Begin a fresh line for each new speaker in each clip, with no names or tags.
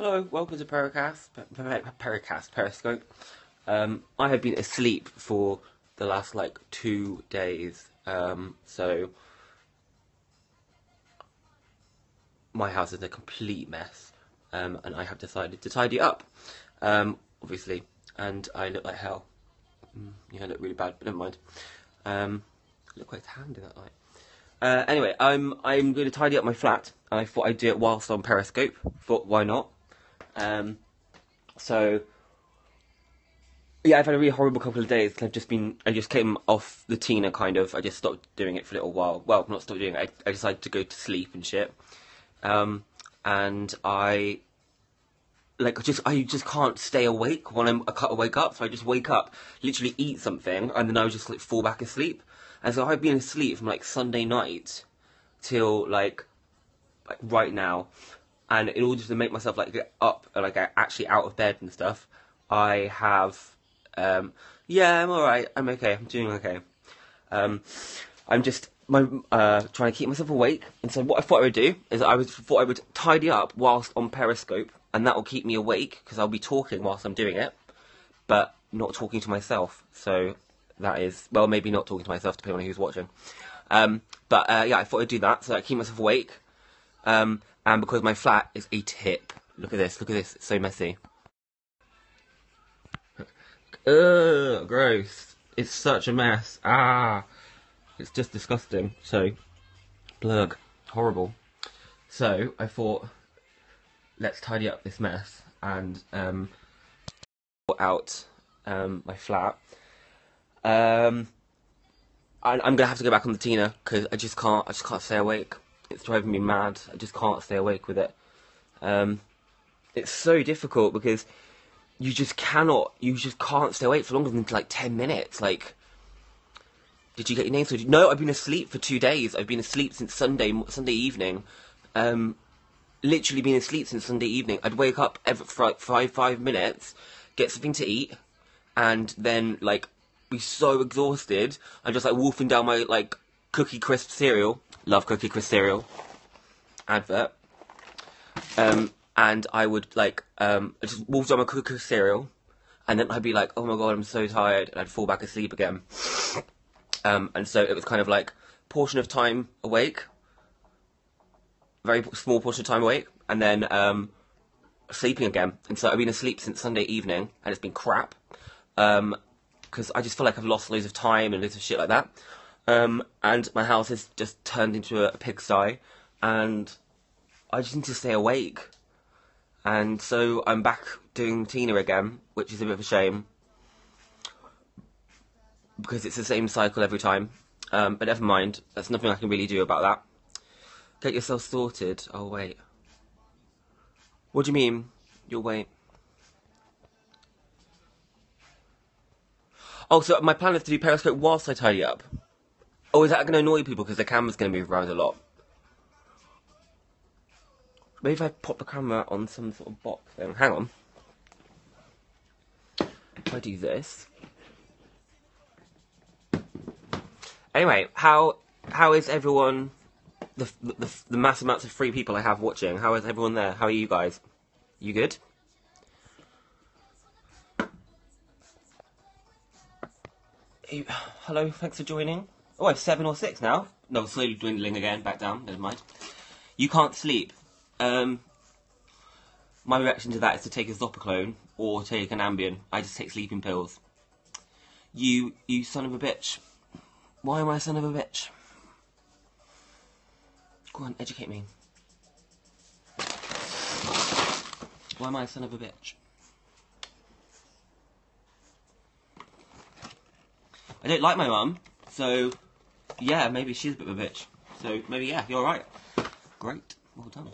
Hello, welcome to Pericast, per- per- Pericast, Periscope. Um, I have been asleep for the last like two days, um, so my house is a complete mess, um, and I have decided to tidy up, um, obviously, and I look like hell. Mm, yeah, I look really bad, but never mind. Um, I look quite tanned in that light. Uh, anyway, I'm I'm going to tidy up my flat, and I thought I'd do it whilst on Periscope. Thought why not? Um, so yeah, I've had a really horrible couple of days. I've just been I just came off the Tina kind of. I just stopped doing it for a little while. Well, not stopped doing it. I, I decided to go to sleep and shit. Um, and I like just I just can't stay awake when I'm I can't wake up. So I just wake up, literally eat something, and then I just like fall back asleep. And so I've been asleep from like Sunday night till like like right now. And in order to make myself like get up and like actually out of bed and stuff, I have um yeah, I'm alright, I'm okay, I'm doing okay. Um I'm just my uh trying to keep myself awake. And so what I thought I would do is I was thought I would tidy up whilst on Periscope and that will keep me awake because I'll be talking whilst I'm doing it, but not talking to myself. So that is well, maybe not talking to myself, depending on who's watching. Um, but uh, yeah, I thought I'd do that so I keep myself awake. Um, and because my flat is a tip. Look at this. Look at this. It's so messy. Ugh, gross. It's such a mess. Ah, it's just disgusting. So, blurg, horrible. So I thought, let's tidy up this mess and um, out um, my flat. Um, I, I'm gonna have to go back on the Tina because I just can't. I just can't stay awake. It's driving me mad. I just can't stay awake with it. Um, it's so difficult because you just cannot. You just can't stay awake for longer than like ten minutes. Like, did you get your name sorted? No, I've been asleep for two days. I've been asleep since Sunday Sunday evening. Um, literally been asleep since Sunday evening. I'd wake up every like five five minutes, get something to eat, and then like be so exhausted. I'm just like wolfing down my like Cookie Crisp cereal. Love Cookie Crisp cereal. Advert. Um, and I would like um I just wolf down my Cookie Crisp cereal, and then I'd be like, oh my god, I'm so tired, and I'd fall back asleep again. Um, and so it was kind of like portion of time awake, very small portion of time awake, and then um, sleeping again. And so I've been asleep since Sunday evening, and it's been crap. Um, because I just feel like I've lost loads of time and loads of shit like that. Um, and my house has just turned into a, a pigsty, and I just need to stay awake. And so I'm back doing Tina again, which is a bit of a shame because it's the same cycle every time. Um, but never mind, there's nothing I can really do about that. Get yourself sorted. Oh wait, what do you mean? You'll wait. Oh, so my plan is to do Periscope whilst I tidy up. Oh, is that going to annoy people because the camera's going to move around a lot? Maybe if I pop the camera on some sort of box thing. Hang on. If I do this. Anyway, how how is everyone? The, the the mass amounts of free people I have watching. How is everyone there? How are you guys? You good? Hello, thanks for joining. Oh, I've seven or six now. No, slowly dwindling again, back down, never mind. You can't sleep. Um, my reaction to that is to take a Zopiclone or take an Ambien. I just take sleeping pills. You, you son of a bitch. Why am I a son of a bitch? Go on, educate me. Why am I a son of a bitch? I don't like my mum, so yeah, maybe she's a bit of a bitch. So maybe yeah, you're right. Great, well done.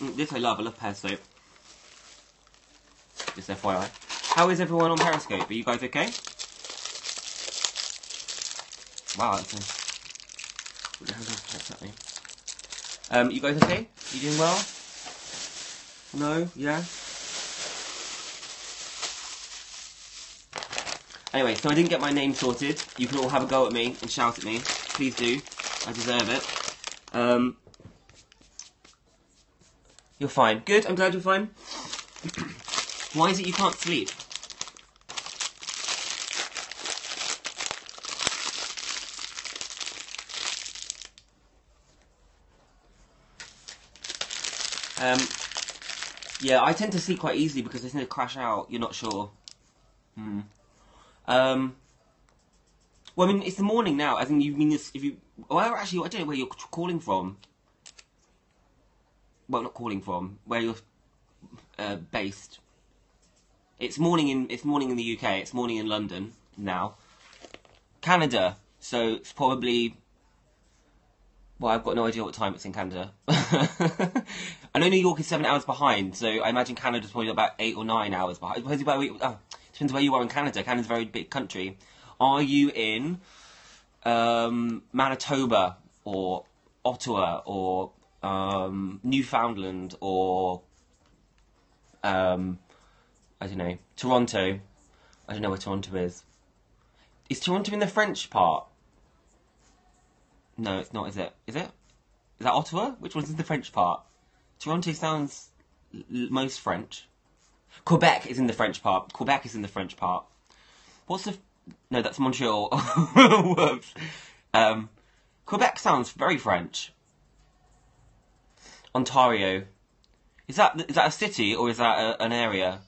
Mm, This I love. I love pear soap. Just FYI. How is everyone on Periscope? Are you guys okay? Wow, that's a... What the hell does that mean? Um, you guys okay? You doing well? No? Yeah? Anyway, so I didn't get my name sorted. You can all have a go at me and shout at me. Please do. I deserve it. Um, You're fine. Good. I'm glad you're fine. Why is it you can't sleep? Um, yeah, I tend to sleep quite easily because I tend to crash out. You're not sure. Hmm. Um. Well, I mean, it's the morning now. I think you mean this, if you. Well, actually, I don't know where you're calling from. Well, not calling from. Where you're uh, based. It's morning in. It's morning in the UK. It's morning in London now. Canada. So it's probably. Well, I've got no idea what time it's in Canada. I know New York is seven hours behind, so I imagine Canada's probably about eight or nine hours behind. Depends where, oh, depends where you are in Canada. Canada's a very big country. Are you in um, Manitoba or Ottawa or um, Newfoundland or um, I don't know Toronto? I don't know where Toronto is. Is Toronto in the French part? No, it's not. Is it? Is it? Is that Ottawa? Which one's in the French part? Toronto sounds most French. Quebec is in the French part. Quebec is in the French part. What's the? No, that's Montreal. Whoops. Um, Quebec sounds very French. Ontario. Is that is that a city or is that a, an area?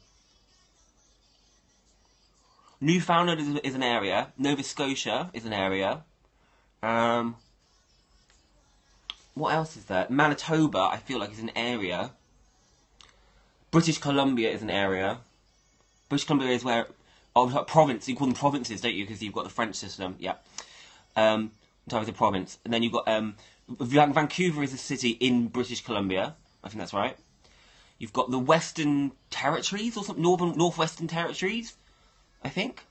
Newfoundland is, is, an area. Nova Scotia is an area. Um, what else is there? Manitoba, I feel like, is an area. British Columbia is an area. British Columbia is where oh, province. You call them provinces, don't you? Because you've got the French system. Yeah. Um, Ontario's a province, and then you've got um, Vancouver is a city in British Columbia. I think that's right. You've got the Western Territories or something, Northern Northwestern Territories, I think.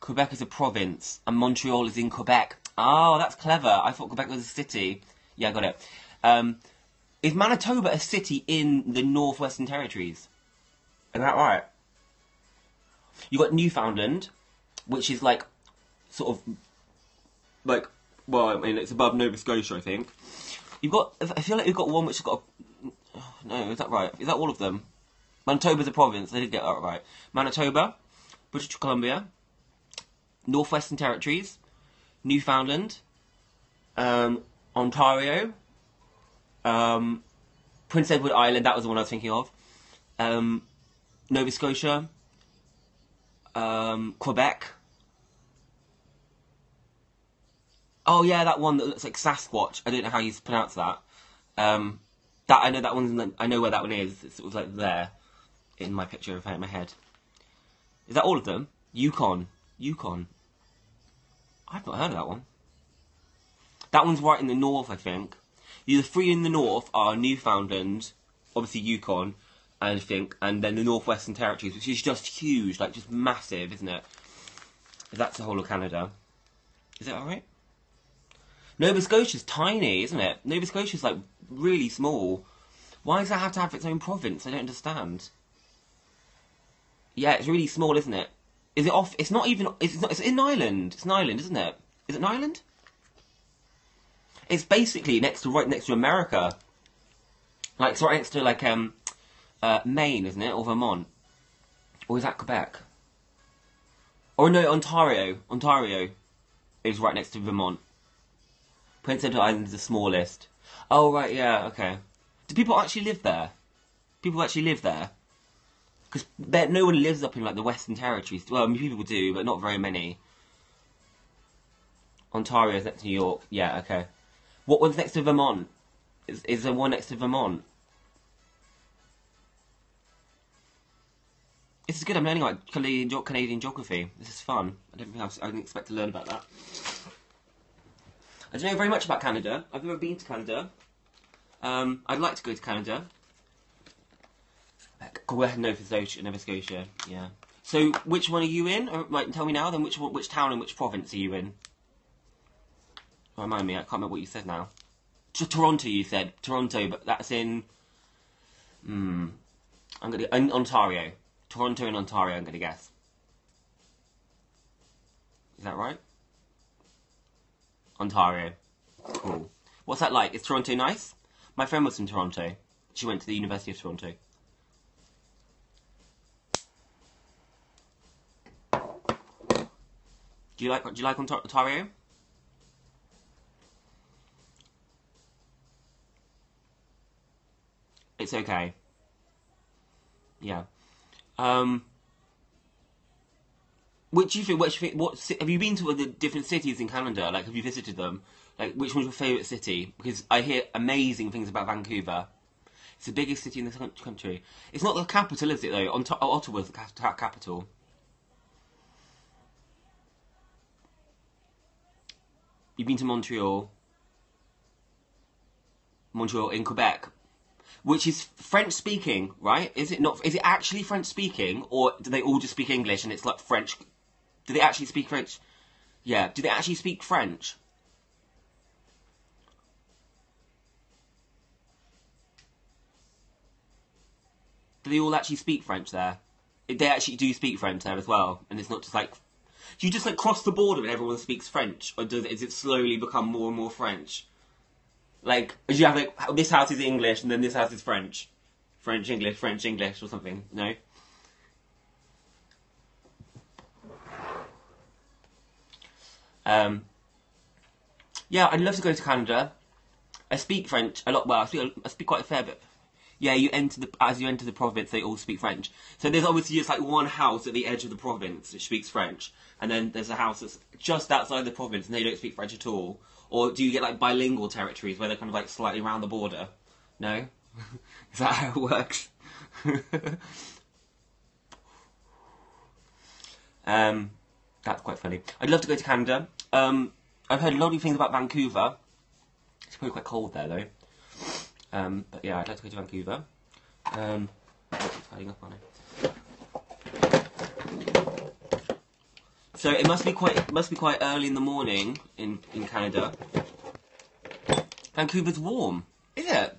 Quebec is a province, and Montreal is in Quebec. Oh, that's clever. I thought Quebec was a city. Yeah, I got it. Um, is Manitoba a city in the Northwestern Territories? Is that right? You got Newfoundland, which is like sort of like well, I mean it's above Nova Scotia, I think. You've got I feel like you've got one which has got a, no, is that right? Is that all of them? Manitoba's a province. They did get that right. Manitoba, British Columbia, Northwestern Territories, Newfoundland, um, Ontario, um, Prince Edward Island. That was the one I was thinking of. Um, Nova Scotia, um, Quebec. Oh yeah, that one that looks like Sasquatch. I don't know how you pronounce that. Um, that I know that one's. The, I know where that one is. It's sort of like there, in my picture of my head. Is that all of them? Yukon, Yukon. I've not heard of that one. That one's right in the north, I think. The three in the north are Newfoundland, obviously Yukon, I think, and then the Northwestern Territories, which is just huge, like just massive, isn't it? That's the whole of Canada. Is that alright? Nova Scotia's tiny, isn't it? Nova Scotia's like really small. Why does that have to have its own province? I don't understand. Yeah, it's really small, isn't it? Is it off? It's not even. It's not. It's in Ireland. It's an island, isn't it? Is it an island? It's basically next to right next to America. Like it's right next to like um, uh, Maine, isn't it, or Vermont, or is that Quebec? Or no, Ontario. Ontario is right next to Vermont. Prince Edward Island is the smallest. Oh right, yeah, okay. Do people actually live there? People actually live there? Because no one lives up in like the Western Territories. Well, I mean, people do, but not very many. Ontario is next to New York. Yeah, okay. What one's next to Vermont? Is, is there one next to Vermont? This is good. I'm learning like Canadian, Canadian geography. This is fun. I don't think I, was, I didn't expect to learn about that. I don't know very much about Canada. I've never been to Canada. Um, I'd like to go to Canada. Nova Scotia, Nova Scotia, yeah. So, which one are you in? Or, like, tell me now. Then, which which town and which province are you in? Remind me. I can't remember what you said now. To Toronto, you said Toronto, but that's in. Hmm. I'm gonna in Ontario. Toronto and Ontario. I'm gonna guess. Is that right? Ontario. Cool. What's that like? Is Toronto nice? My friend was from Toronto. She went to the University of Toronto. Do you like do you like Ontario? It's okay. Yeah. Um. Which do you think? Which what have you been to the different cities in Canada? Like, have you visited them? Like, which one's your favourite city? Because I hear amazing things about Vancouver. It's the biggest city in the country. It's not the capital, is it? Though, On Ont- Ottawa's the capital. You've been to Montreal. Montreal in Quebec, which is French speaking, right? Is it not? Is it actually French speaking, or do they all just speak English and it's like French? Do they actually speak French? Yeah. Do they actually speak French? Do they all actually speak French there? They actually do speak French there as well, and it's not just like do you just like cross the border and everyone speaks French, or does is it slowly become more and more French? Like, you have like this house is English and then this house is French, French English, French English, or something? No. Um, yeah, I'd love to go to Canada. I speak French a lot. Well, I speak, I speak quite a fair bit yeah, you enter the as you enter the province, they all speak French. So there's obviously just like one house at the edge of the province which speaks French, and then there's a house that's just outside the province and they don't speak French at all. Or do you get like bilingual territories where they're kind of like slightly around the border? No, is that how it works? um, that's quite funny. I'd love to go to Canada. Um, I've heard lovely things about Vancouver. It's probably quite cold there though. Um, but yeah, I'd like to go to Vancouver. Um, tidying up on it. So it must be quite it must be quite early in the morning in in Canada. Vancouver's warm, is it?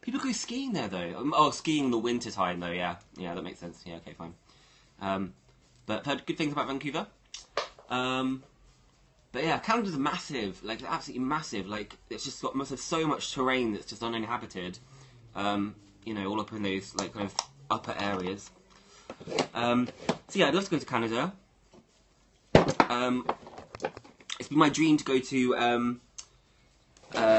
People go skiing there though. Um, oh, skiing in the winter time though. Yeah, yeah, that makes sense. Yeah, okay, fine. Um, but I've heard good things about Vancouver. Um, but yeah, Canada's massive, like absolutely massive. Like it's just got must have so much terrain that's just uninhabited. Um, you know, all up in those like kind of upper areas. Um, so yeah, I'd love to go to Canada. Um, it's been my dream to go to um,